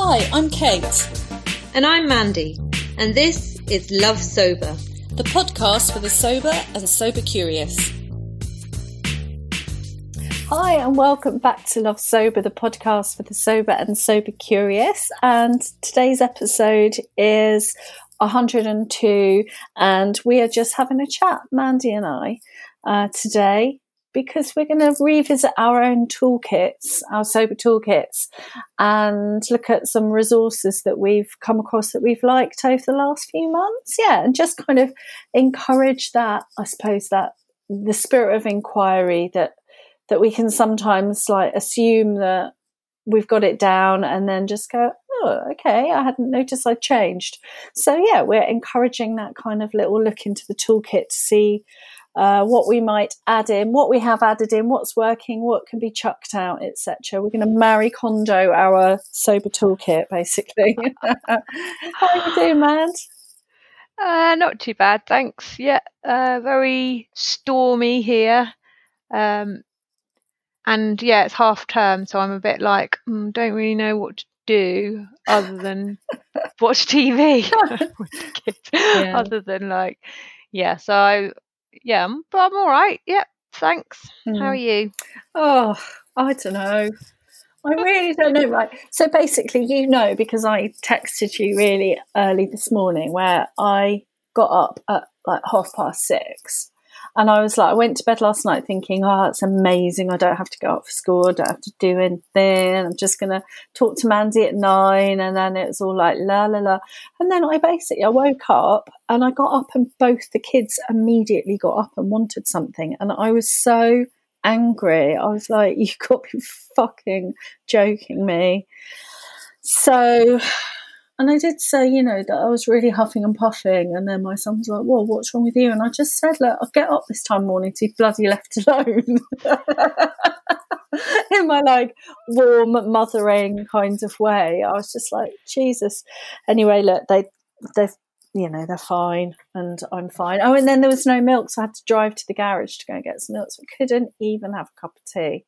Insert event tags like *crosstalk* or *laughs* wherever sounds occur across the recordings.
Hi, I'm Kate. And I'm Mandy, and this is Love Sober, the podcast for the sober and sober curious. Hi, and welcome back to Love Sober, the podcast for the sober and sober curious. And today's episode is 102, and we are just having a chat, Mandy and I, uh, today because we're going to revisit our own toolkits, our sober toolkits, and look at some resources that we've come across that we've liked over the last few months. Yeah, and just kind of encourage that, I suppose, that the spirit of inquiry that that we can sometimes like assume that we've got it down and then just go, oh, okay, I hadn't noticed I changed. So yeah, we're encouraging that kind of little look into the toolkit to see uh, what we might add in, what we have added in, what's working, what can be chucked out, etc. We're going to Marie Kondo our sober toolkit, basically. *laughs* How are you doing, Mad? Uh, not too bad, thanks. Yeah, uh, very stormy here. Um, and yeah, it's half term, so I'm a bit like, mm, don't really know what to do other than *laughs* watch TV *laughs* yeah. other than like, yeah. So I yeah, but I'm all right. Yeah, thanks. Mm. How are hmm. you? Oh, I don't know. I really don't know. Right. So basically, you know, because I texted you really early this morning where I got up at like half past six and I was like, I went to bed last night thinking, oh, it's amazing. I don't have to go up for school. I don't have to do anything. I'm just going to talk to Mandy at nine. And then it was all like, la, la, la. And then I basically, I woke up and I got up and both the kids immediately got up and wanted something. And I was so angry. I was like, you've got *laughs* to be fucking joking me. So and I did say, you know, that I was really huffing and puffing. And then my son was like, well, what's wrong with you? And I just said, look, I'll get up this time morning to be bloody left alone. *laughs* In my like warm, mothering kind of way. I was just like, Jesus. Anyway, look, they, they've, you know, they're fine and I'm fine. Oh, and then there was no milk. So I had to drive to the garage to go and get some milk. So I couldn't even have a cup of tea.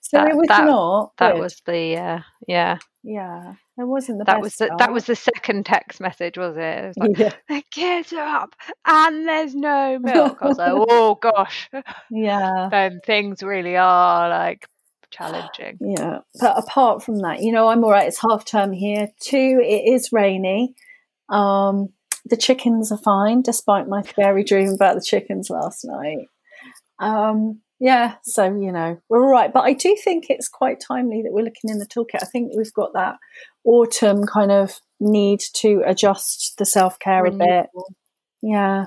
So that, it was that, not. That good. was the, uh, yeah. Yeah. It wasn't the that was the, that was the second text message, was it? it was like, yeah. The kids are up and there's no milk. I was like, *laughs* oh gosh. Yeah. then things really are like challenging. Yeah. But apart from that, you know, I'm all right. It's half term here. Two, it is rainy. Um, the chickens are fine, despite my scary dream about the chickens last night. Um, yeah, so you know we're all right, but I do think it's quite timely that we're looking in the toolkit. I think we've got that autumn kind of need to adjust the self care a bit. Yeah.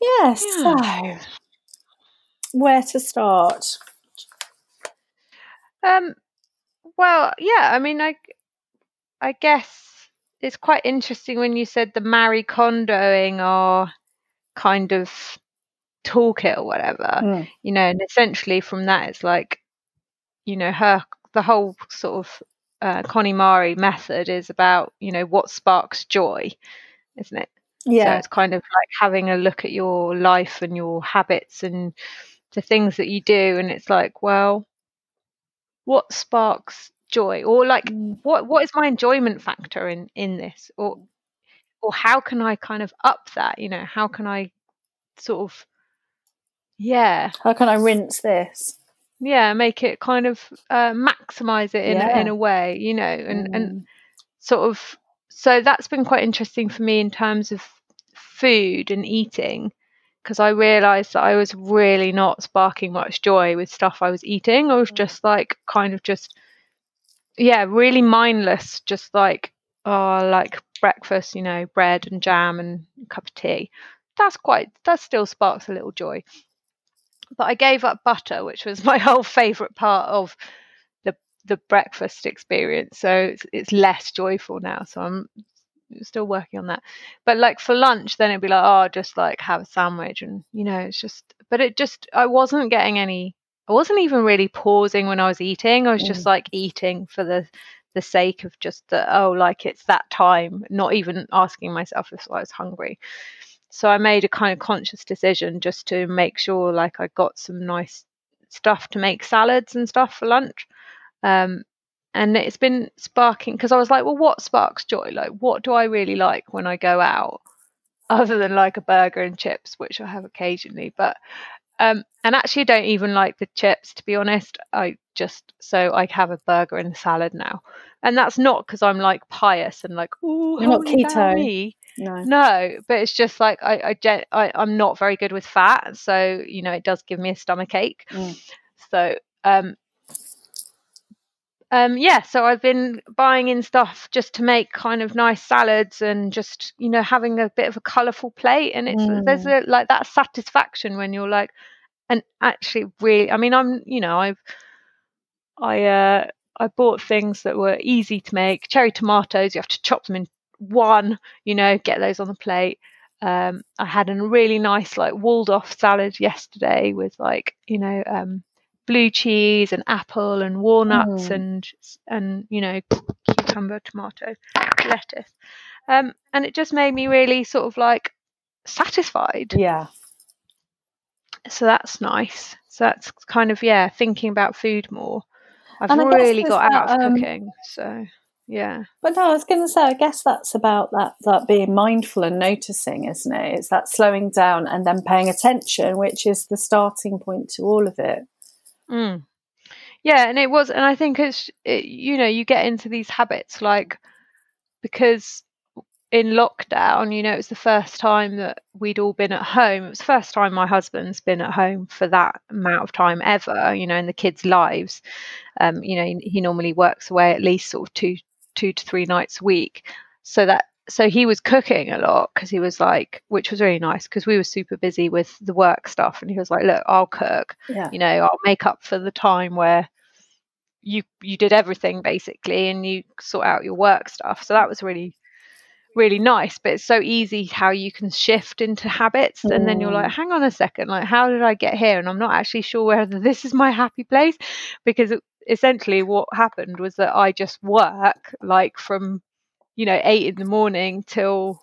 Yes. Yeah. So, where to start? Um. Well, yeah. I mean, I, I guess it's quite interesting when you said the Marie Kondoing are kind of toolkit or whatever, mm. you know, and essentially from that it's like, you know, her the whole sort of uh, KonMari method is about, you know, what sparks joy, isn't it? Yeah. So it's kind of like having a look at your life and your habits and the things that you do, and it's like, well, what sparks joy, or like, mm. what what is my enjoyment factor in in this, or or how can I kind of up that? You know, how can I sort of yeah. How can I rinse this? Yeah, make it kind of uh, maximize it in yeah. in a way, you know, and mm. and sort of so that's been quite interesting for me in terms of food and eating because I realized that I was really not sparking much joy with stuff I was eating. I was mm. just like kind of just yeah, really mindless, just like oh like breakfast, you know, bread and jam and a cup of tea. That's quite that still sparks a little joy but I gave up butter, which was *laughs* my whole favourite part of the the breakfast experience. So it's, it's less joyful now. So I'm still working on that. But like for lunch, then it'd be like, oh, just like have a sandwich, and you know, it's just. But it just, I wasn't getting any. I wasn't even really pausing when I was eating. I was just mm. like eating for the the sake of just the oh, like it's that time, not even asking myself if I was hungry so I made a kind of conscious decision just to make sure like I got some nice stuff to make salads and stuff for lunch. Um, and it's been sparking because I was like, well, what sparks joy? Like, what do I really like when I go out, *laughs* other than like a burger and chips, which I have occasionally. But um, and actually, I don't even like the chips to be honest. I just so I have a burger and a salad now, and that's not because I'm like pious and like oh, you're not keto. No. no, but it's just like I, I, I, I'm not very good with fat, so you know it does give me a stomach ache. Mm. So um, um, yeah, so I've been buying in stuff just to make kind of nice salads and just you know having a bit of a colourful plate, and it's mm. there's a like that satisfaction when you're like, and actually really, I mean, I'm you know I've I uh I bought things that were easy to make, cherry tomatoes. You have to chop them in one, you know, get those on the plate. Um, I had a really nice like walled off salad yesterday with like you know um, blue cheese and apple and walnuts mm. and and you know cucumber, tomato, lettuce, um, and it just made me really sort of like satisfied. Yeah. So that's nice. So that's kind of yeah, thinking about food more. I've really got out of um, cooking, so yeah. But no, I was going to say, I guess that's about that that being mindful and noticing, isn't it? It's that slowing down and then paying attention, which is the starting point to all of it. Mm. Yeah, and it was, and I think it's, it, you know, you get into these habits like because in lockdown, you know, it was the first time that we'd all been at home. It was the first time my husband's been at home for that amount of time ever, you know, in the kids' lives. Um, you know, he, he normally works away at least sort of two two to three nights a week. So that so he was cooking a lot because he was like, which was really nice because we were super busy with the work stuff, and he was like, "Look, I'll cook. Yeah. You know, I'll make up for the time where you you did everything basically, and you sort out your work stuff." So that was really really nice but it's so easy how you can shift into habits and then you're like mm. hang on a second like how did i get here and i'm not actually sure whether *laughs* this is my happy place because essentially what happened was that i just work like from you know, eight in the morning till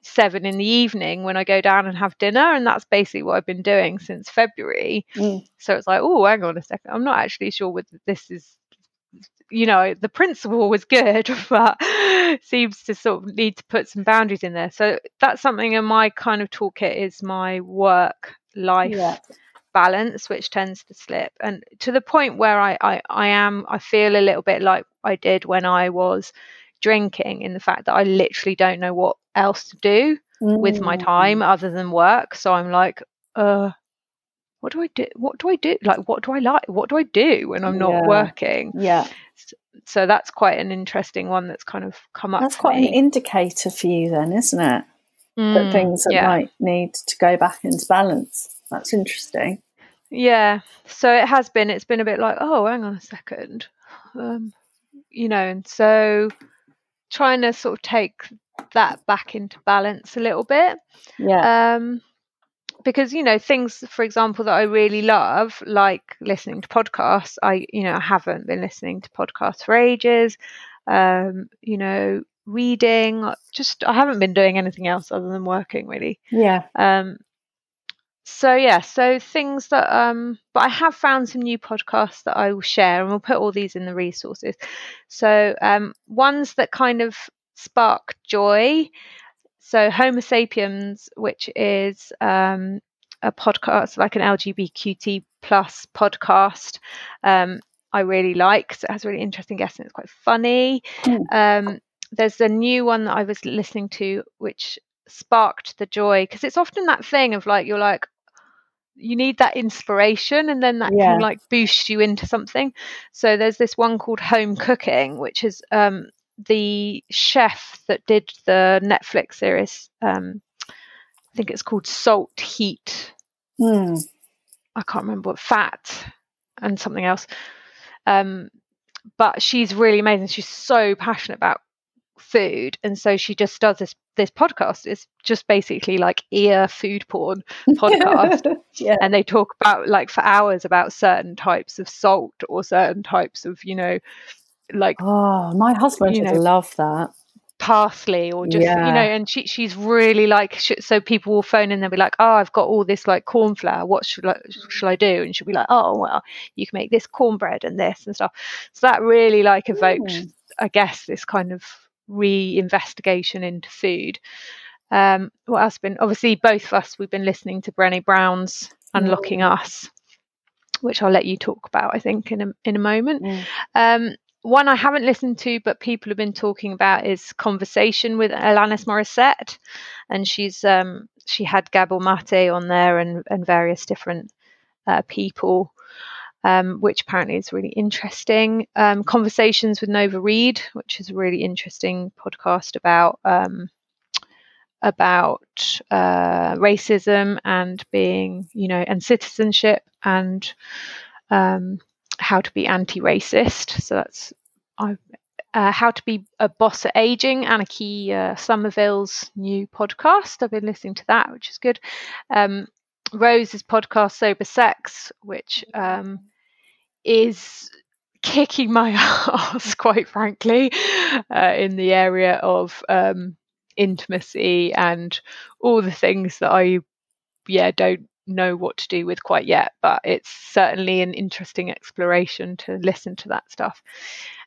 seven in the evening when I go down and have dinner. And that's basically what I've been doing since February. Mm. So it's like, oh, hang on a second. I'm not actually sure whether this is, you know, the principle was good, *laughs* but seems to sort of need to put some boundaries in there. So that's something in my kind of toolkit is my work life. Yeah. Balance which tends to slip and to the point where I, I i am i feel a little bit like i did when i was drinking in the fact that I literally don't know what else to do mm. with my time mm. other than work. So I'm like, uh, what do I do? What do I do? Like, what do I like? What do I do when I'm not yeah. working? Yeah. So that's quite an interesting one that's kind of come up. That's quite me. an indicator for you, then, isn't it? Mm, that things that yeah. might need to go back into balance. That's interesting. Yeah. So it has been. It's been a bit like, oh, hang on a second. Um, you know, and so trying to sort of take that back into balance a little bit. Yeah. Um, because you know things, for example, that I really love, like listening to podcasts. I you know I haven't been listening to podcasts for ages. Um, you know, reading. Just I haven't been doing anything else other than working really. Yeah. Um, so yeah, so things that um but I have found some new podcasts that I will share and we'll put all these in the resources. So um ones that kind of spark joy. So Homo Sapiens, which is um a podcast like an LGBTQT plus podcast. Um I really like. So it has really interesting guests and it's quite funny. Um there's a new one that I was listening to which sparked the joy because it's often that thing of like you're like you need that inspiration and then that yeah. can like boost you into something so there's this one called home cooking which is um, the chef that did the netflix series um, i think it's called salt heat mm. i can't remember what fat and something else um, but she's really amazing she's so passionate about food and so she just does this this podcast is just basically like ear food porn *laughs* podcast yeah. and they talk about like for hours about certain types of salt or certain types of you know like oh my husband would know, love that parsley or just yeah. you know and she she's really like she, so people will phone in and they'll be like oh I've got all this like corn flour what should I should I do and she'll be like oh well you can make this cornbread and this and stuff so that really like evoked mm. I guess this kind of re-investigation into food um what else been obviously both of us we've been listening to Brené Brown's Unlocking mm. Us which I'll let you talk about I think in a in a moment mm. um one I haven't listened to, but people have been talking about is Conversation with Alanis Morissette, and she's um, she had Gabor Mate on there and and various different uh, people, um, which apparently is really interesting. Um, Conversations with Nova Reid, which is a really interesting podcast about um, about uh, racism and being, you know, and citizenship and um, how to be anti-racist. So that's I uh, how to be a boss at aging, Anniki uh, Sommerville's new podcast. I've been listening to that, which is good. Um, Rose's podcast, Sober Sex, which um, is kicking my *laughs* ass, quite frankly, uh, in the area of um, intimacy and all the things that I, yeah, don't know what to do with quite yet. But it's certainly an interesting exploration to listen to that stuff.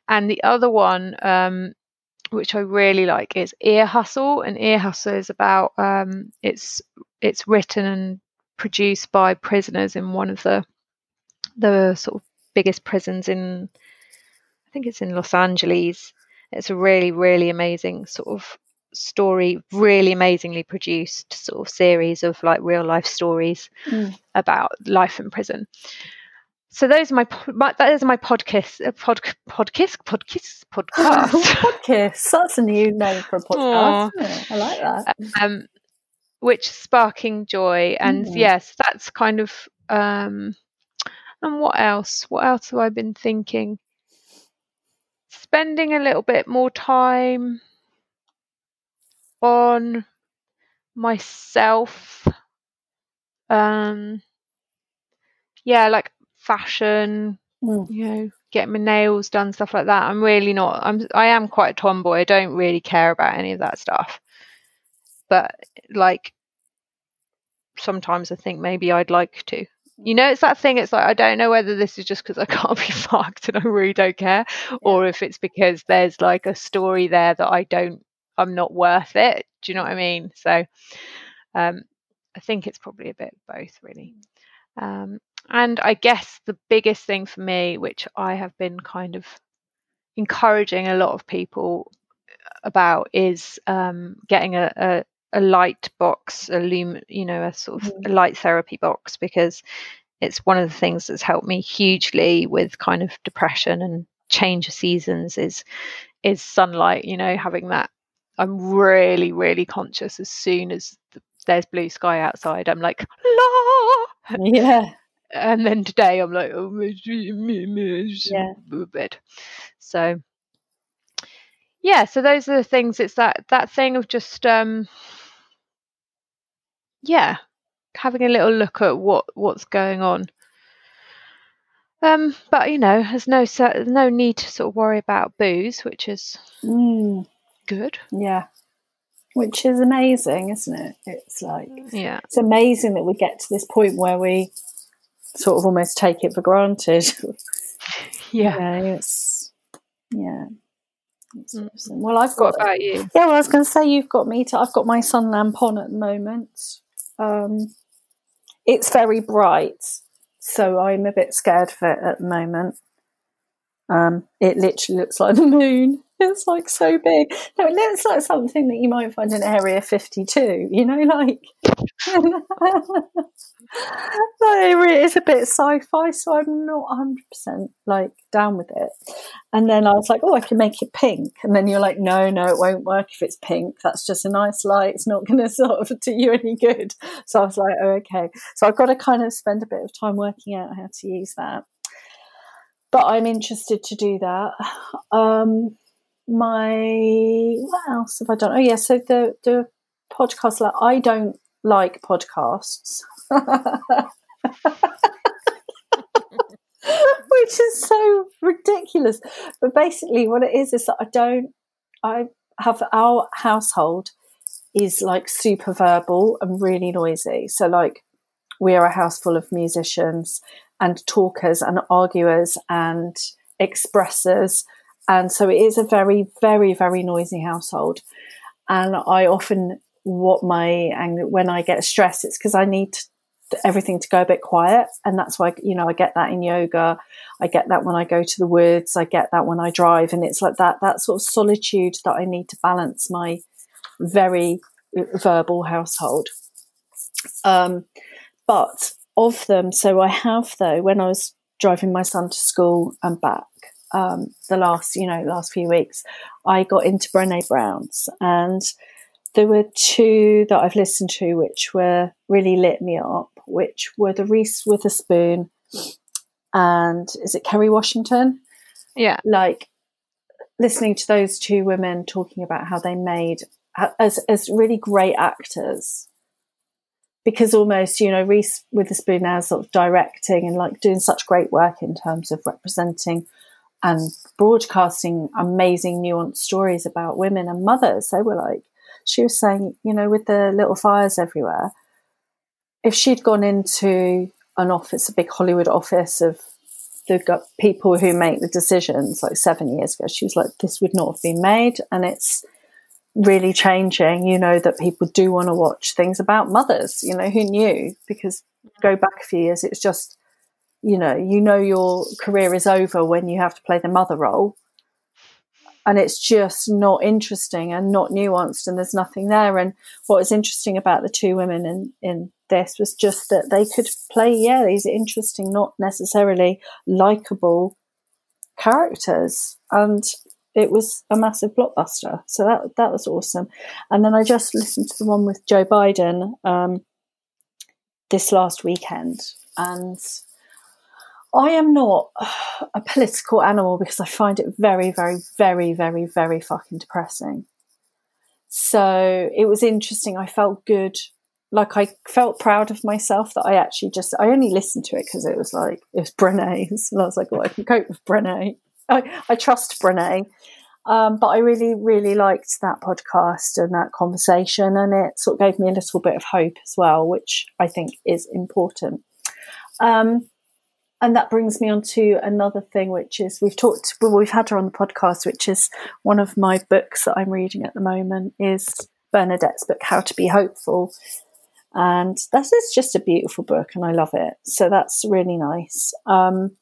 And the other one, um, which I really like, is Ear Hustle. And Ear Hustle is about um, it's it's written and produced by prisoners in one of the the sort of biggest prisons in I think it's in Los Angeles. It's a really really amazing sort of story, really amazingly produced sort of series of like real life stories mm. about life in prison so those are my, my those are my podcast uh, pod, podcast podcast podcast *laughs* podcast. That's a new name for a *laughs* podcast. I like that. Um, which sparking joy and mm. yes, that's kind of um, and what else? What else have I been thinking? Spending a little bit more time on myself. Um, yeah, like fashion, mm. you know, getting my nails done, stuff like that. I'm really not. I'm. I am quite a tomboy. I don't really care about any of that stuff. But like, sometimes I think maybe I'd like to. You know, it's that thing. It's like I don't know whether this is just because I *laughs* can't be fucked and I really don't care, yeah. or if it's because there's like a story there that I don't. I'm not worth it. Do you know what I mean? So, um, I think it's probably a bit both, really. Um, and I guess the biggest thing for me, which I have been kind of encouraging a lot of people about, is um, getting a, a, a, light box, a lum, you know, a sort of mm. a light therapy box, because it's one of the things that's helped me hugely with kind of depression and change of seasons. Is is sunlight, you know, having that. I'm really, really conscious as soon as the, there's blue sky outside. I'm like, la. Yeah *laughs* and then today I'm like, oh, yeah, bed. So yeah, so those are the things. It's that that thing of just um, yeah, having a little look at what what's going on. Um, but you know, there's no no need to sort of worry about booze, which is mm. good. Yeah, which is amazing, isn't it? It's like yeah, it's amazing that we get to this point where we sort of almost take it for granted. *laughs* yeah. yeah, it's yeah. It's mm. awesome. Well, I've got. What about you? Yeah, well, I was going to say you've got me. To, I've got my sun lamp on at the moment. Um, it's very bright, so I'm a bit scared of it at the moment. Um, it literally looks like the moon. It's like so big. No, it looks like something that you might find in Area 52. You know, *laughs* like it's a bit sci-fi, so I'm not 100 percent like down with it. And then I was like, oh, I can make it pink. And then you're like, no, no, it won't work if it's pink. That's just a nice light. It's not going *laughs* to sort of do you any good. So I was like, oh, okay. So I've got to kind of spend a bit of time working out how to use that. But I'm interested to do that. Um, my what else have I done? Oh yeah, so the the podcast like I don't like podcasts. *laughs* Which is so ridiculous. But basically what it is is that I don't I have our household is like super verbal and really noisy. So like we are a house full of musicians and talkers and arguers and expressors. And so it is a very, very, very noisy household. And I often, what my anger, when I get stressed, it's because I need everything to go a bit quiet. And that's why, you know, I get that in yoga. I get that when I go to the woods. I get that when I drive. And it's like that, that sort of solitude that I need to balance my very verbal household. Um, but of them, so I have though, when I was driving my son to school and back, um, the last, you know, last few weeks, I got into Brené Brown's and there were two that I've listened to which were really lit me up, which were the Reese Witherspoon and is it Kerry Washington? Yeah. Like listening to those two women talking about how they made as as really great actors because almost you know Reese Witherspoon now sort of directing and like doing such great work in terms of representing and broadcasting amazing nuanced stories about women and mothers. They were like she was saying, you know, with the little fires everywhere, if she'd gone into an office, a big Hollywood office of the people who make the decisions, like seven years ago, she was like, this would not have been made, and it's really changing, you know, that people do want to watch things about mothers, you know, who knew? Because go back a few years, it's just, you know, you know your career is over when you have to play the mother role. And it's just not interesting and not nuanced, and there's nothing there. And what was interesting about the two women in, in this was just that they could play, yeah, these interesting, not necessarily likable characters. And it was a massive blockbuster. So that that was awesome. And then I just listened to the one with Joe Biden um, this last weekend, and I am not a political animal because I find it very, very, very, very, very fucking depressing. So it was interesting. I felt good. Like I felt proud of myself that I actually just I only listened to it because it was like it was Brené's *laughs* and I was like, well, I can cope with Brené. I, I trust Brené. Um, but I really, really liked that podcast and that conversation, and it sort of gave me a little bit of hope as well, which I think is important. Um, and that brings me on to another thing, which is we've talked, well, we've had her on the podcast, which is one of my books that I'm reading at the moment is Bernadette's book, How to Be Hopeful. And that is just a beautiful book, and I love it. So that's really nice. Um,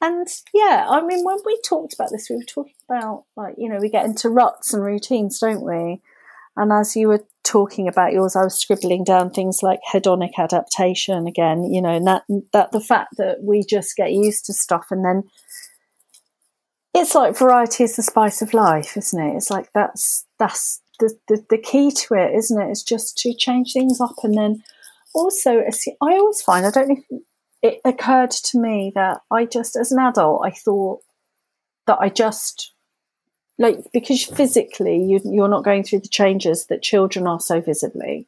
and yeah, I mean, when we talked about this, we were talking about like, you know, we get into ruts and routines, don't we? And as you were talking about yours, I was scribbling down things like hedonic adaptation again, you know, and that, that the fact that we just get used to stuff and then it's like variety is the spice of life, isn't it? It's like that's, that's the, the, the key to it, isn't it? It's just to change things up and then also, I always find, I don't know it occurred to me that I just, as an adult, I thought that I just like because physically you, you're not going through the changes that children are so visibly.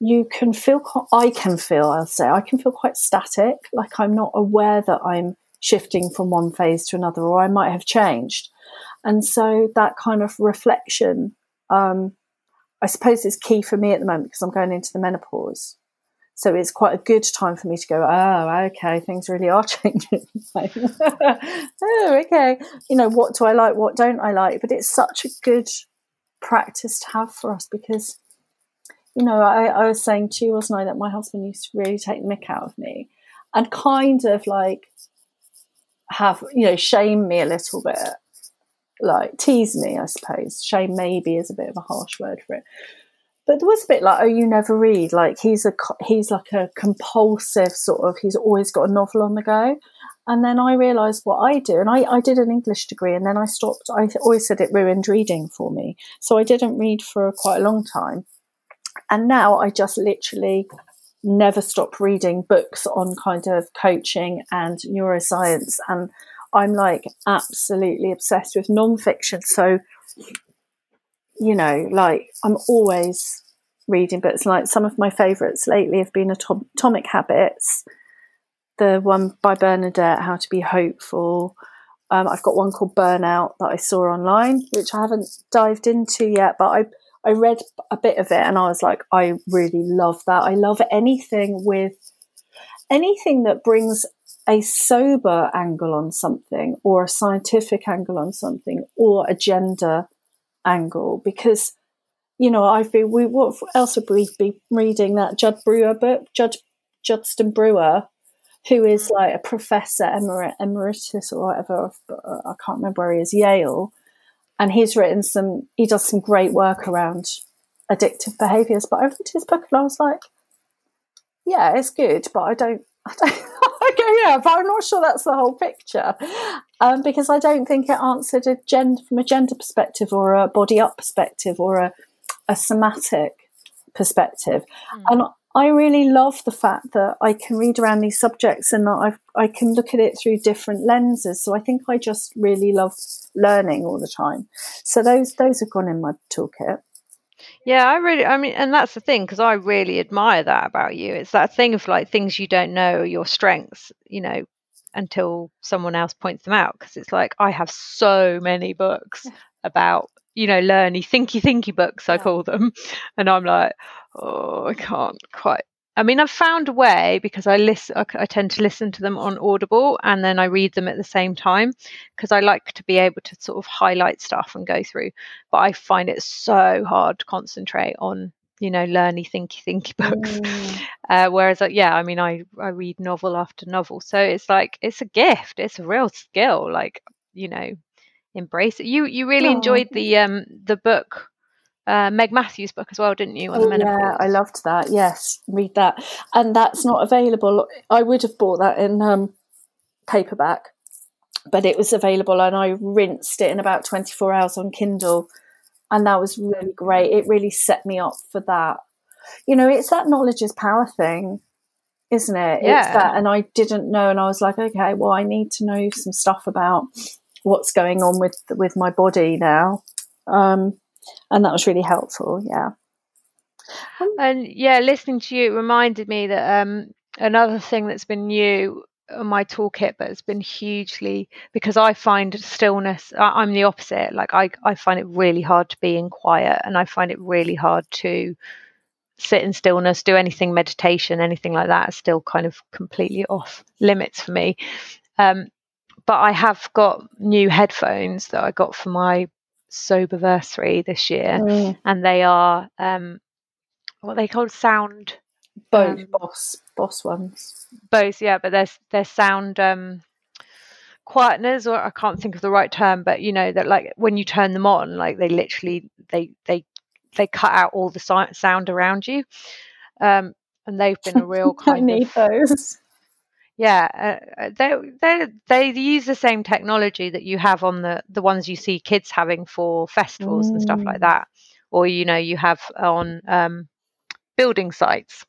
You can feel, I can feel, I'll say, I can feel quite static, like I'm not aware that I'm shifting from one phase to another, or I might have changed. And so that kind of reflection, um, I suppose, is key for me at the moment because I'm going into the menopause. So it's quite a good time for me to go, oh, okay, things really are *laughs* changing. oh, okay. You know, what do I like? What don't I like? But it's such a good practice to have for us because, you know, I, I was saying to you, wasn't I, that my husband used to really take the mick out of me and kind of like have, you know, shame me a little bit, like tease me, I suppose. Shame maybe is a bit of a harsh word for it but there was a bit like, oh, you never read. Like he's a he's like a compulsive sort of. He's always got a novel on the go. And then I realised what I do, and I, I did an English degree, and then I stopped. I always said it ruined reading for me, so I didn't read for quite a long time. And now I just literally never stop reading books on kind of coaching and neuroscience, and I'm like absolutely obsessed with nonfiction. So you know, like I'm always reading books. Like some of my favourites lately have been Atomic Habits, the one by Bernadette, How to Be Hopeful. Um, I've got one called Burnout that I saw online, which I haven't dived into yet, but I I read a bit of it and I was like, I really love that. I love anything with anything that brings a sober angle on something or a scientific angle on something or a gender angle because you know I've been we what else would we be reading that Jud Brewer book Jud Judson Brewer who is mm. like a professor emerit, emeritus or whatever I can't remember where he is Yale and he's written some he does some great work around addictive behaviors but I read his book and I was like yeah it's good but I don't *laughs* I don't yeah but I'm not sure that's the whole picture um, because I don't think it answered a gender from a gender perspective or a body up perspective or a, a somatic perspective mm. and I really love the fact that I can read around these subjects and that i I can look at it through different lenses. So I think I just really love learning all the time. So those those have gone in my toolkit. Yeah, I really, I mean, and that's the thing because I really admire that about you. It's that thing of like things you don't know your strengths, you know, until someone else points them out. Because it's like I have so many books *laughs* about, you know, learny, thinky, thinky books, I call them. *laughs* And I'm like, oh, I can't quite I mean, I've found a way because I listen. I, tend to listen to them on Audible, and then I read them at the same time because I like to be able to sort of highlight stuff and go through. But I find it so hard to concentrate on, you know, learny, thinky, thinky *laughs* books. Mm. Uh, whereas, uh, yeah, I mean, I I read novel after novel, so it's like it's a gift. It's a real skill. Like, you know, embrace it. You you really oh. enjoyed the um the book uh, Meg Mathews book as well, didn't you? On oh, the yeah, I loved that. Yes, read that. And that's not available. I would have bought that in um, paperback, but it was available, and I rinsed it in about twenty four hours on Kindle, and that was really great. It really set me up for that. You know, it's that knowledge is power thing, isn't it? Yeah. It's that, and I didn't know, and I was like, okay, well, I need to know some stuff about what's going on with with my body now. Um, and that was really helpful. Yeah. And yeah, listening to you reminded me that um, another thing that's been new on my toolkit, but it's been hugely because I find stillness. I'm the opposite. Like I, I find it really hard to be in quiet, and I find it really hard to sit in stillness, do anything meditation, anything like that. Is still kind of completely off limits for me. Um, but I have got new headphones that I got for my Soberversary this year, mm. and they are um, what they called sound. Both um, boss boss ones. Both, yeah, but they're they're sound um, quietness, or I can't think of the right term, but you know that like when you turn them on, like they literally they they they cut out all the sound around you. Um, and they've been a real *laughs* kind I need of those yeah, uh, uh, they they they use the same technology that you have on the the ones you see kids having for festivals mm. and stuff like mm. that, or you know you have on um, building sites.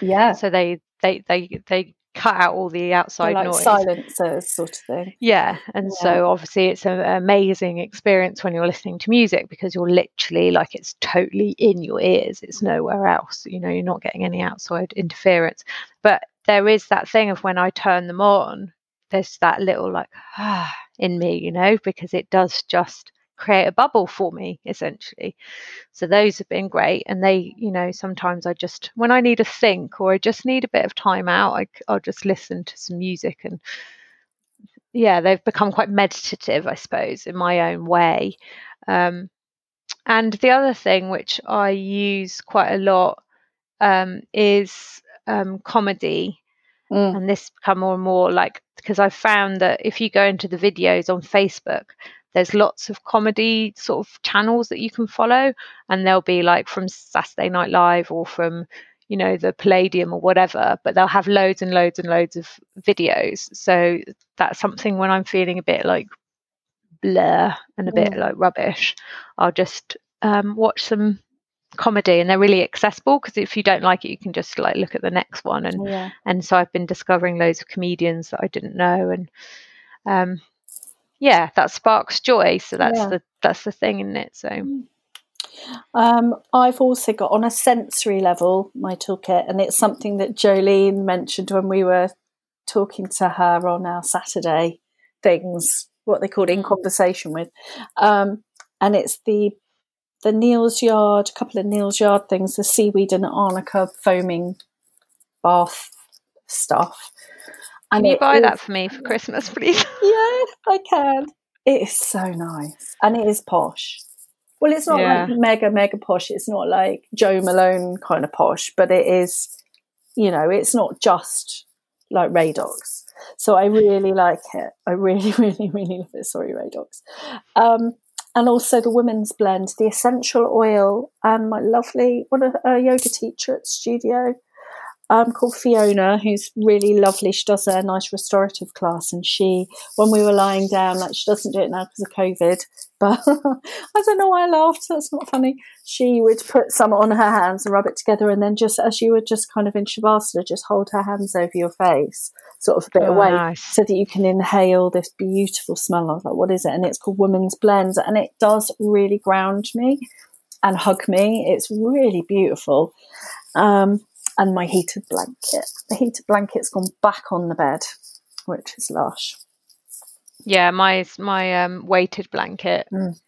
Yeah. So they they they they cut out all the outside like noise. silencers sort of thing. Yeah, and yeah. so obviously it's an amazing experience when you're listening to music because you're literally like it's totally in your ears. It's nowhere else. You know, you're not getting any outside interference. But there is that thing of when I turn them on, there's that little like ah *sighs* in me, you know, because it does just create a bubble for me essentially. So those have been great, and they, you know, sometimes I just when I need to think or I just need a bit of time out, I, I'll just listen to some music and yeah, they've become quite meditative, I suppose, in my own way. Um, and the other thing which I use quite a lot um, is um, comedy Mm. And this become more and more like because I found that if you go into the videos on Facebook, there's lots of comedy sort of channels that you can follow, and they'll be like from Saturday Night Live or from you know the Palladium or whatever, but they'll have loads and loads and loads of videos. So that's something when I'm feeling a bit like blur and a bit mm. like rubbish, I'll just um, watch some comedy and they're really accessible because if you don't like it you can just like look at the next one and yeah. and so I've been discovering loads of comedians that I didn't know and um yeah that sparks joy so that's yeah. the that's the thing in it so mm. um, I've also got on a sensory level my toolkit, and it's something that Jolene mentioned when we were talking to her on our Saturday things, what they called in mm. conversation with. Um, and it's the the Neal's Yard, a couple of Neal's Yard things, the seaweed and arnica foaming bath stuff. And can you buy is, that for me for Christmas, please? *laughs* yeah, I can. It is so nice, and it is posh. Well, it's not yeah. like mega mega posh. It's not like Jo Malone kind of posh, but it is. You know, it's not just like Radox. So I really like it. I really, *laughs* really, really love it. Sorry, Radox. Um, and also the women's blend, the essential oil, and my lovely, what a, a yoga teacher at studio um, called Fiona, who's really lovely. She does a nice restorative class, and she, when we were lying down, like she doesn't do it now because of COVID, but *laughs* I don't know why I laughed. That's not funny. She would put some on her hands and rub it together, and then just as you would just kind of in shavasana, just hold her hands over your face, sort of a bit oh, away, nice. so that you can inhale this beautiful smell. I was like, what is it? And it's called Woman's Blends, and it does really ground me and hug me. It's really beautiful. Um, and my heated blanket. The heated blanket's gone back on the bed, which is lush. Yeah, my my um, weighted blanket. Mm.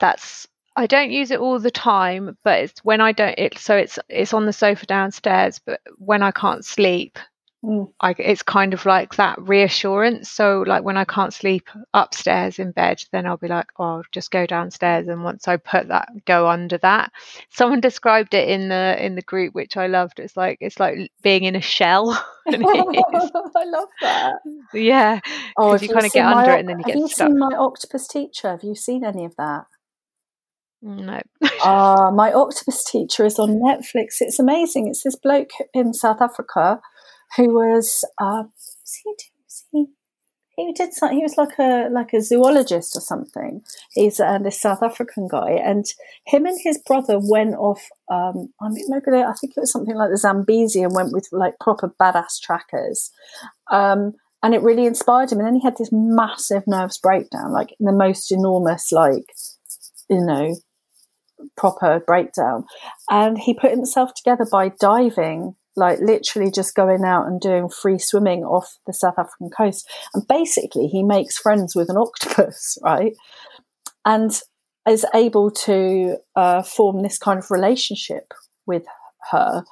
That's I don't use it all the time, but it's when I don't. It so it's it's on the sofa downstairs. But when I can't sleep, Mm. I, it's kind of like that reassurance. So, like when I can't sleep upstairs in bed, then I'll be like, "Oh, I'll just go downstairs." And once I put that, go under that. Someone described it in the in the group, which I loved. It's like it's like being in a shell. *laughs* *laughs* I love that. Yeah, oh, you kind of get under it and then you get stuck. Have you seen my octopus teacher? Have you seen any of that? No. Ah, uh, *laughs* my octopus teacher is on Netflix. It's amazing. It's this bloke in South Africa who was uh, he, he, he did something. He was like a like a zoologist or something. He's uh, this South African guy, and him and his brother went off. Um, I mean, maybe I think it was something like the Zambezi, and went with like proper badass trackers. Um, and it really inspired him. And then he had this massive nerves breakdown, like the most enormous, like you know, proper breakdown. And he put himself together by diving like literally just going out and doing free swimming off the South African coast. And basically, he makes friends with an octopus, *laughs* right? And is able to uh, form this kind of relationship with her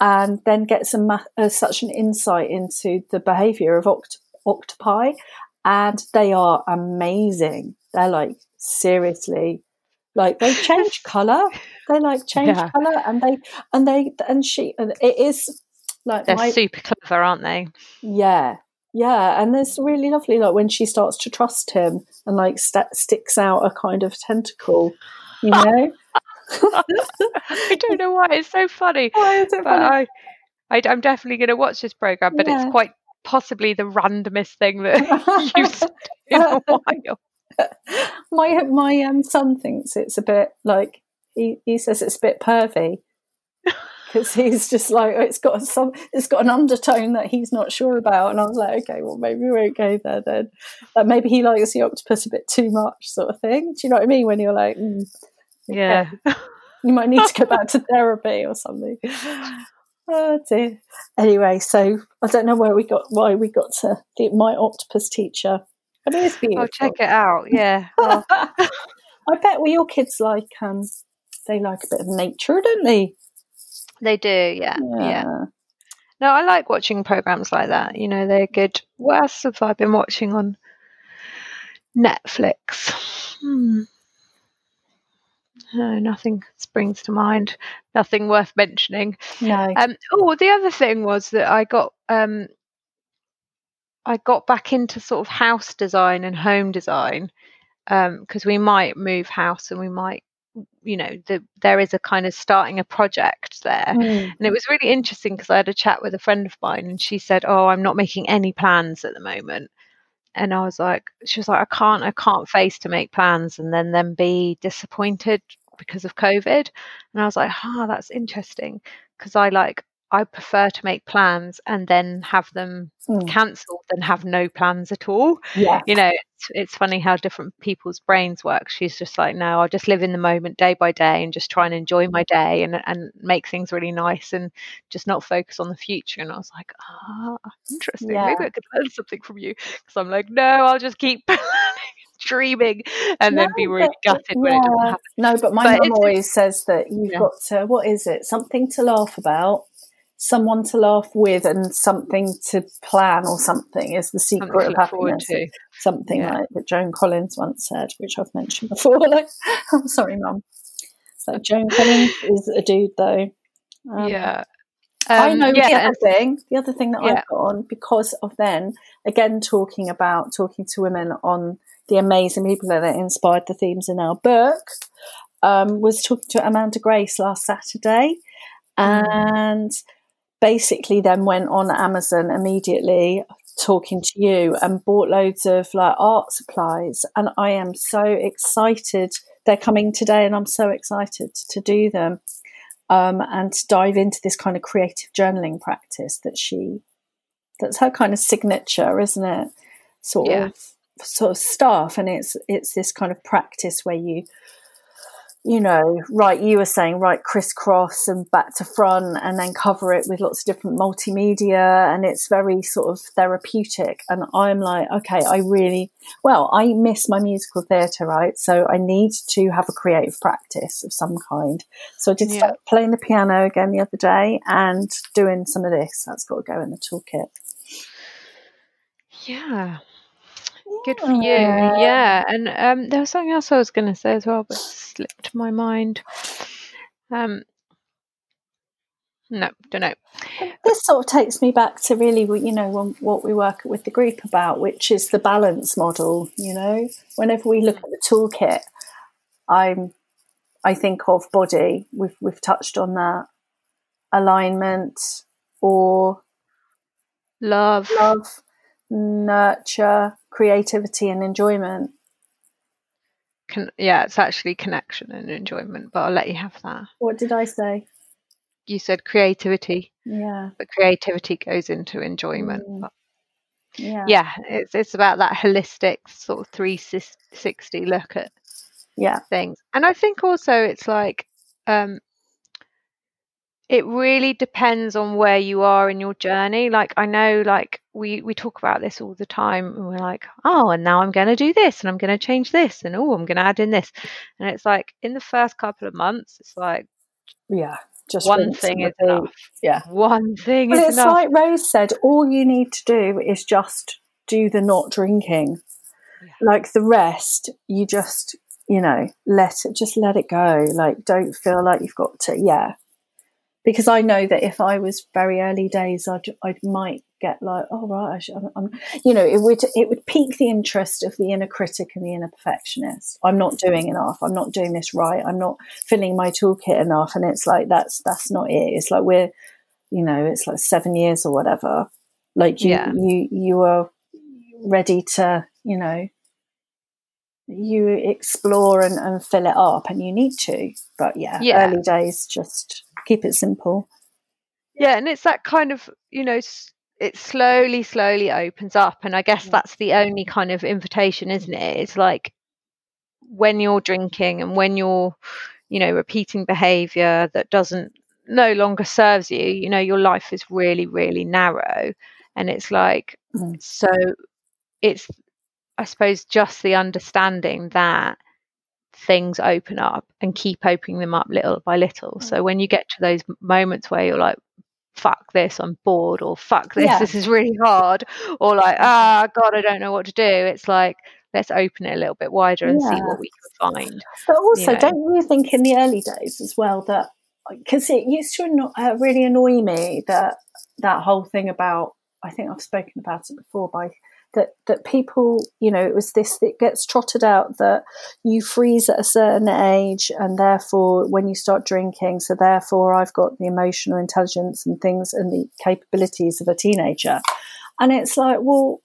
and then get some uh, such an insight into the behavior of oct- octopi. And they are amazing. They're like seriously like they *laughs* change color they like *laughs* change yeah. color and they and they and she and it is like they're my, super clever aren't they yeah yeah and it's really lovely like when she starts to trust him and like st- sticks out a kind of tentacle you *laughs* know i don't know why it's so funny *laughs* why is it funny? I, I, am definitely going to watch this program but yeah. it's quite possibly the randomest thing that you've seen in a while my my um, son thinks it's a bit like he, he says it's a bit pervy *laughs* because he's just like it's got some it's got an undertone that he's not sure about and I was like okay well maybe we won't go there then like maybe he likes the octopus a bit too much sort of thing do you know what I mean when you're like mm, okay. yeah you might need to go back to *laughs* therapy or something oh dear anyway so I don't know where we got why we got to the, my octopus teacher but it is beautiful. I'll check it out. Yeah. *laughs* I bet well, your kids like um, they like a bit of nature, don't they? They do. Yeah. Yeah. yeah. No, I like watching programs like that. You know, they're good. What else have I been watching on Netflix? Hmm. No, nothing springs to mind. Nothing worth mentioning. No. Um, oh, the other thing was that I got um, I got back into sort of house design and home design because um, we might move house and we might you know the, there is a kind of starting a project there. Mm. and it was really interesting because i had a chat with a friend of mine and she said oh i'm not making any plans at the moment. And i was like she was like i can't i can't face to make plans and then then be disappointed because of covid. And i was like ah oh, that's interesting. Because i like I prefer to make plans and then have them mm. cancelled than have no plans at all. Yeah. You know, it's, it's funny how different people's brains work. She's just like, no, I'll just live in the moment day by day and just try and enjoy my day and, and make things really nice and just not focus on the future. And I was like, ah, oh, interesting. Yeah. Maybe I could learn something from you. Because I'm like, no, I'll just keep *laughs* dreaming and no, then be really but, gutted yeah. when it doesn't happen. No, but my but mum always says that you've yeah. got to, what is it? Something to laugh about someone to laugh with and something to plan or something is the secret of happiness. Something yeah. like that Joan Collins once said, which I've mentioned before. *laughs* like, I'm sorry, mum. So Joan Collins is a dude, though. Um, yeah. Um, I know yeah, the other thing. The other thing that yeah. I've got on because of then again talking about talking to women on the amazing people that inspired the themes in our book um, was talking to Amanda Grace last Saturday, mm. Basically then went on Amazon immediately talking to you and bought loads of like art supplies. And I am so excited. They're coming today and I'm so excited to do them um, and to dive into this kind of creative journaling practice that she that's her kind of signature isn't it? Sort yeah. of sort of stuff. And it's it's this kind of practice where you you know, right, you were saying, right, crisscross and back to front and then cover it with lots of different multimedia. And it's very sort of therapeutic. And I'm like, okay, I really, well, I miss my musical theatre, right? So I need to have a creative practice of some kind. So I did yeah. start playing the piano again the other day and doing some of this. That's got to go in the toolkit. Yeah. Good for you. Yeah. And um, there was something else I was going to say as well, but slipped my mind. Um, no, don't know. This sort of takes me back to really, you know, what we work with the group about, which is the balance model. You know, whenever we look at the toolkit, I'm, I think of body. We've we've touched on that alignment or love, love, nurture, creativity and enjoyment. Con- yeah, it's actually connection and enjoyment, but I'll let you have that. What did I say? You said creativity. Yeah. But creativity goes into enjoyment. Mm. yeah. Yeah, it's it's about that holistic sort of 360 look at yeah things. And I think also it's like um it really depends on where you are in your journey like i know like we we talk about this all the time and we're like oh and now i'm going to do this and i'm going to change this and oh i'm going to add in this. And it's like in the first couple of months it's like yeah just one thing is enough. Yeah. One thing but is it's enough. like rose said all you need to do is just do the not drinking. Yeah. like the rest you just you know let it just let it go. Like don't feel like you've got to yeah. Because I know that if I was very early days, I'd, I might get like, oh right, I'm, I'm, you know, it would it would pique the interest of the inner critic and the inner perfectionist. I'm not doing enough. I'm not doing this right. I'm not filling my toolkit enough. And it's like that's that's not it. It's like we're, you know, it's like seven years or whatever. Like you yeah. you you are ready to, you know, you explore and, and fill it up, and you need to. But yeah, yeah. early days just keep it simple. Yeah, and it's that kind of, you know, it slowly, slowly opens up. And I guess that's the only kind of invitation, isn't it? It's like when you're drinking and when you're, you know, repeating behavior that doesn't no longer serves you, you know, your life is really, really narrow. And it's like, mm. so it's, I suppose, just the understanding that things open up and keep opening them up little by little. So mm. when you get to those moments where you're like, fuck this, I'm bored, or fuck this, yeah. this is really hard, or like, ah, God, I don't know what to do, it's like, let's open it a little bit wider and yeah. see what we can find. But also, you know. don't you think in the early days as well that, because it used to anno- uh, really annoy me that that whole thing about, I think I've spoken about it before by that that people, you know, it was this that gets trotted out that you freeze at a certain age, and therefore when you start drinking, so therefore I've got the emotional intelligence and things and the capabilities of a teenager, and it's like, well,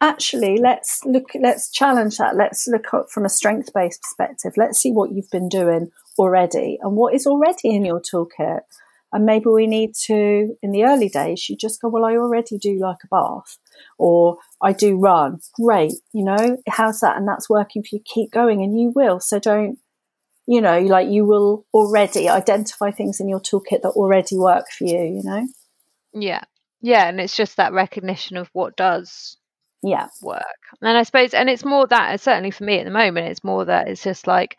actually let's look let's challenge that. Let's look up from a strength based perspective. Let's see what you've been doing already and what is already in your toolkit And maybe we need to, in the early days, you just go, well, I already do like a bath or I do run. Great. You know, how's that? And that's working for you. Keep going and you will. So don't, you know, like you will already identify things in your toolkit that already work for you, you know? Yeah. Yeah. And it's just that recognition of what does yeah work and i suppose and it's more that certainly for me at the moment it's more that it's just like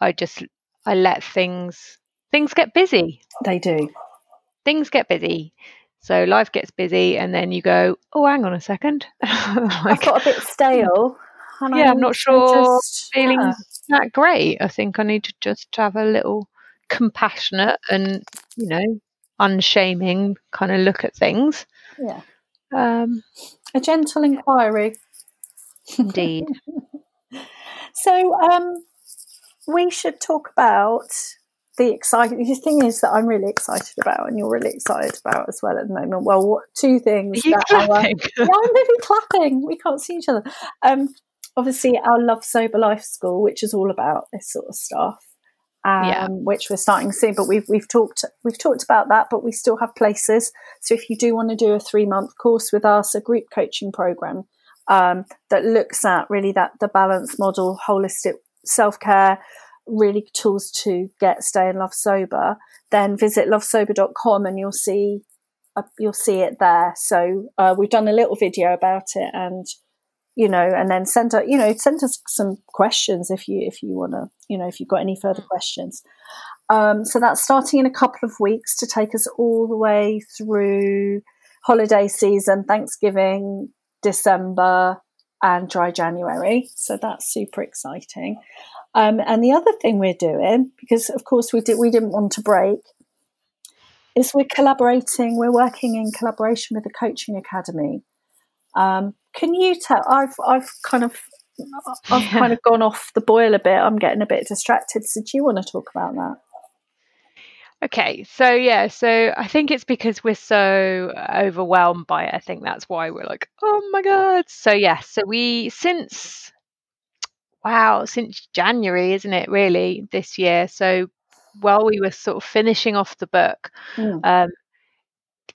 i just i let things things get busy. They do. Things get busy. So life gets busy and then you go oh hang on a second. *laughs* *laughs* Like, i've got a bit stale. Yeah i'm not sure just, feeling yeah. that great. I think i need to just have a little compassionate and you know unshaming kind of look at things. Yeah. Um a gentle inquiry. Indeed. *laughs* so, um, we should talk about the exciting the thing is that I'm really excited about and you're really excited about as well at the moment. Well, what two things are that clapping? Our, *laughs* yeah, I'm really clapping. We can't see each other. Um, obviously our Love Sober Life School, which is all about this sort of stuff um, yeah. which we're starting soon. But we've we've talked we've talked about that, but we still have places. So if you do want to do a three month course with us, a group coaching program um, that looks at really that the balance model, holistic self care, really tools to get stay and love sober, then visit lovesober.com and you'll see uh, you'll see it there. So uh, we've done a little video about it and you know, and then send us, you know, send us some questions if you if you want to, you know, if you've got any further mm. questions. Um, so that's starting in a couple of weeks to take us all the way through holiday season, Thanksgiving, December, and dry January. So that's super exciting. Um, and the other thing we're doing, because of course we did, we didn't want to break, is we're collaborating. We're working in collaboration with the Coaching Academy. Um, can you tell? I've I've kind of I've yeah. kind of *laughs* gone off the boil a bit. I'm getting a bit distracted. So do you want to talk about that? Okay, so yeah, so I think it's because we're so overwhelmed by it. I think that's why we're like, oh my god. So yeah, so we since wow, since January, isn't it? Really, this year. So while we were sort of finishing off the book, mm. um,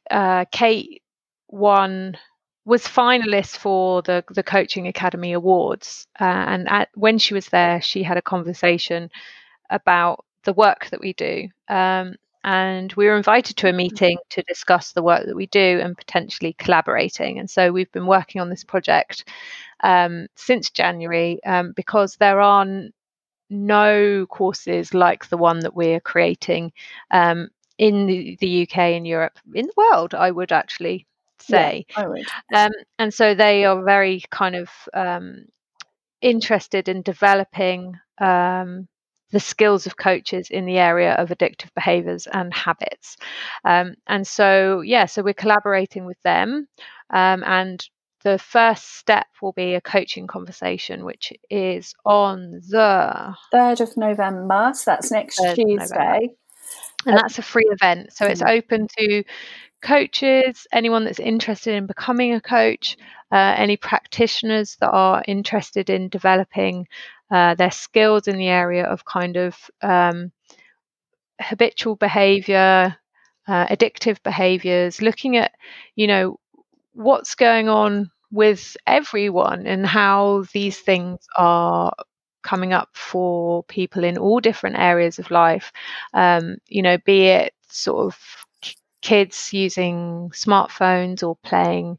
uh, Kate won was finalist for the the Coaching Academy Awards, uh, and at, when she was there, she had a conversation about the work that we do. Um, and we were invited to a meeting to discuss the work that we do and potentially collaborating. And so we've been working on this project um, since January um, because there are no courses like the one that we're creating um, in the, the, UK and Europe, in the world, I would actually say. Yeah, I would. Um, and so they are very kind of um, interested in developing um, the skills of coaches in the area of addictive behaviors and habits. Um, and so, yeah, so we're collaborating with them. Um, and the first step will be a coaching conversation, which is on the 3rd of November. So that's next Tuesday. And that's a free event. So it's mm. open to coaches, anyone that's interested in becoming a coach, uh, any practitioners that are interested in developing uh, their skills in the area of kind of um, habitual behavior, uh, addictive behaviors, looking at, you know, what's going on with everyone and how these things are coming up for people in all different areas of life. Um, you know, be it sort of kids using smartphones or playing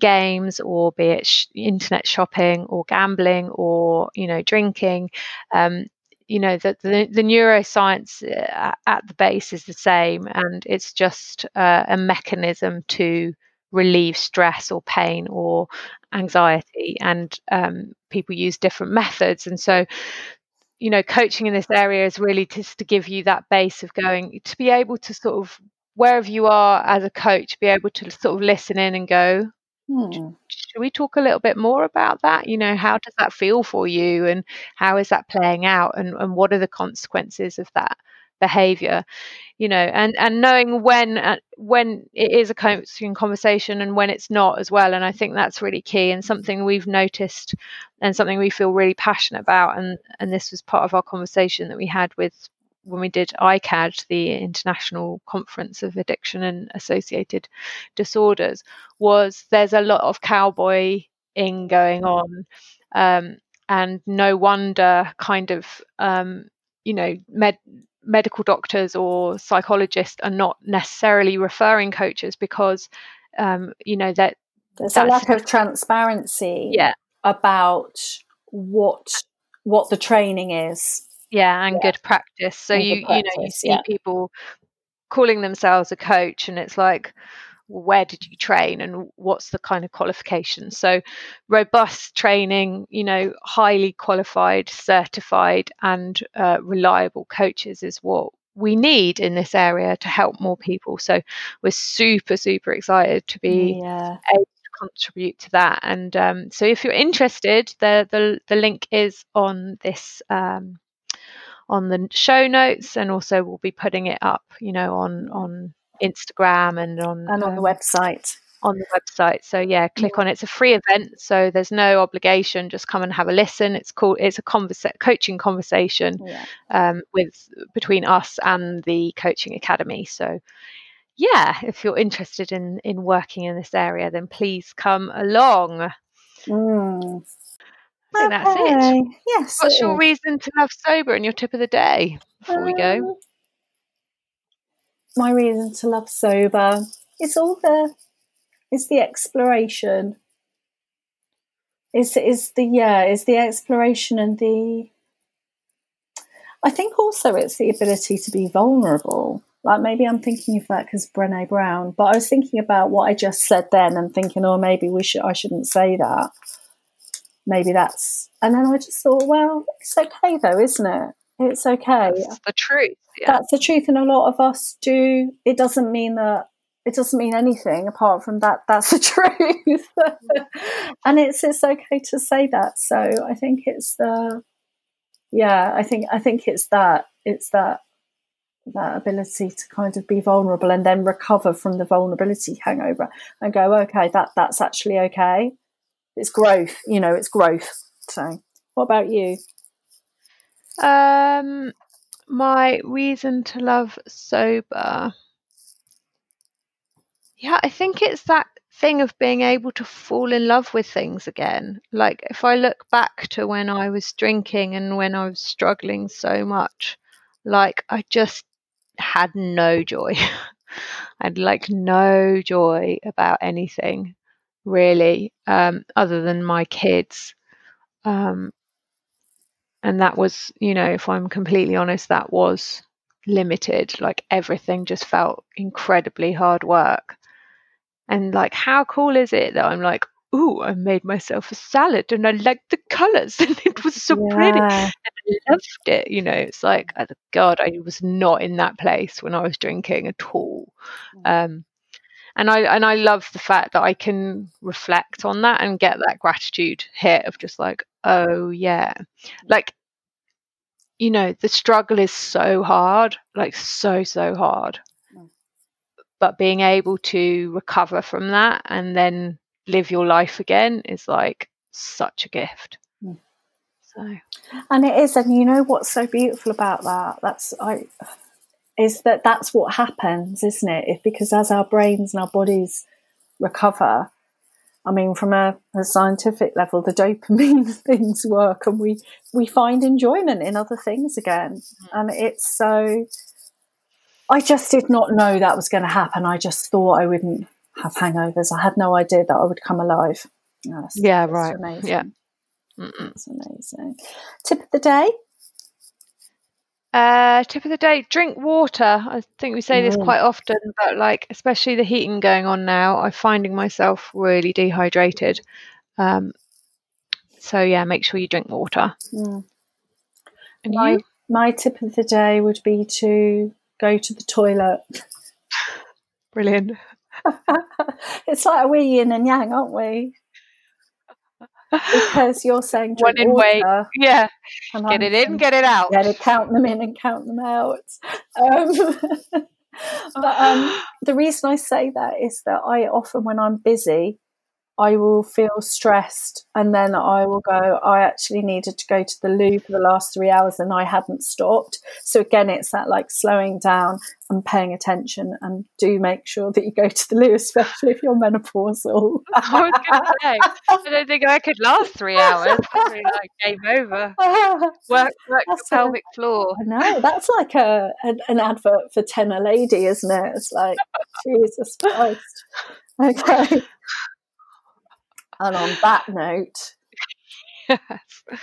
games or be it sh- internet shopping or gambling or you know drinking um, you know that the, the neuroscience uh, at the base is the same and it's just uh, a mechanism to relieve stress or pain or anxiety and um, people use different methods. And so you know coaching in this area is really just to give you that base of going to be able to sort of wherever you are as a coach, be able to sort of listen in and go, hmm. should we talk a little bit more about that? You know, how does that feel for you and how is that playing out and, and what are the consequences of that behavior? You know, and, and knowing when uh, when it is a coaching conversation and when it's not as well. And I think that's really key and something we've noticed and something we feel really passionate about. And and this was part of our conversation that we had with when we did ICAD, the International Conference of Addiction and Associated Disorders, was there's a lot of cowboying going on. Um, and no wonder kind of um, you know med- medical doctors or psychologists are not necessarily referring coaches because um, you know that there's a lack of transparency yeah. about what what the training is yeah and yeah. good practice so and you practice, you know you see yeah. people calling themselves a coach and it's like where did you train and what's the kind of qualification so robust training you know highly qualified certified and uh, reliable coaches is what we need in this area to help more people so we're super super excited to be yeah. able to contribute to that and um, so if you're interested the, the the link is on this um, on the show notes and also we'll be putting it up you know on on Instagram and on and on um, the website. On the website. So yeah, click on it. It's a free event, so there's no obligation. Just come and have a listen. It's called it's a conversa- coaching conversation yeah. um, with between us and the coaching academy. So yeah, if you're interested in in working in this area, then please come along. Mm. Think that's it. Yes. What's your is. reason to love sober and your tip of the day before um, we go? Um, my reason to love sober. is all the is the exploration. Is is the yeah, is the exploration and the I think also it's the ability to be vulnerable. Like maybe I'm thinking of that because Brené Brown, but I was thinking about what I just said then and thinking, oh, maybe we should I shouldn't say that. Maybe that's, and then I just thought, well, it's okay though, isn't it? It's okay. That's the truth. Yeah. That's the truth, and a lot of us do. It doesn't mean that it doesn't mean anything apart from that. That's the *laughs* truth, *laughs* and it's it's okay to say that. So I think it's the yeah. I think I think it's that it's that that ability to kind of be vulnerable and then recover from the vulnerability hangover and go okay that that's actually okay it's growth you know it's growth so what about you um, my reason to love sober. Yeah, I think it's that thing of being able to fall in love with things again. Like if I look back to when I was drinking and when I was struggling so much, like I just had no joy. *laughs* I had like no joy about anything really, um, other than my kids. Um, and that was you know if i'm completely honest that was limited like everything just felt incredibly hard work and like how cool is it that i'm like ooh i made myself a salad and i liked the colors *laughs* and it was so yeah. pretty and i loved it you know it's like oh, god i was not in that place when i was drinking at all mm. um, and I and I love the fact that I can reflect on that and get that gratitude hit of just like, oh yeah, like you know the struggle is so hard, like so so hard, mm. but being able to recover from that and then live your life again is like such a gift. Mm. So, and it is, and you know what's so beautiful about that? That's I is that that's what happens, isn't it? If, because as our brains and our bodies recover, I mean, from a, a, scientific level, the dopamine *laughs* things work, and we we find enjoyment in other things again. Mm. And it's so. I just did not know that was going to happen. I just thought I wouldn't have hangovers. I had no idea that I would come alive. yeah, right. Amazing. Yeah, it's amazing. Tip of the day. Uh, tip of the day: drink water. I think we say this mm. quite often, but like especially the heating going on now, I'm finding myself really dehydrated. Um, so yeah, make sure you drink water. Mm. And my you? my tip of the day would be to go to the toilet. Brilliant. *laughs* it's like a wee yin and yang, aren't we? Because you're saying *laughs* one in weight. Yeah, get I'm it in, get it out. Yeah, to count them in and count them out. Um, *laughs* but um, the reason I say that is that I often, when I'm busy, I will feel stressed and then I will go, I actually needed to go to the loo for the last three hours and I hadn't stopped. So again, it's that like slowing down and paying attention and do make sure that you go to the loo, *laughs* especially if you're menopausal. *laughs* I was going to say, I don't think I could last three hours. Probably like game over. *laughs* Work, work the pelvic floor. I know, that's like a, an, an advert for Tena Lady, isn't it? It's like, Jesus Christ. Okay. And on that note, yes. *laughs*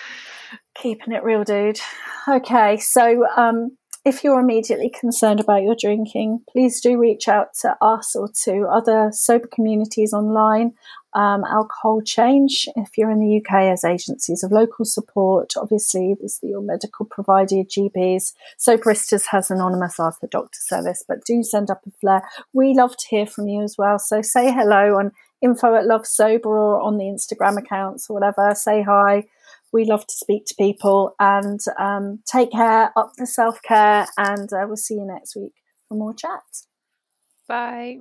keeping it real, dude. Okay, so um, if you're immediately concerned about your drinking, please do reach out to us or to other sober communities online. Um, alcohol change, if you're in the UK, as agencies of local support, obviously, there's your medical provider, your GPs. Soberistas has anonymous Ask the Doctor service, but do send up a flare. We love to hear from you as well. So say hello on info at Love Sober or on the Instagram accounts or whatever. Say hi. We love to speak to people and um, take care, up the self care, and uh, we'll see you next week for more chats. Bye.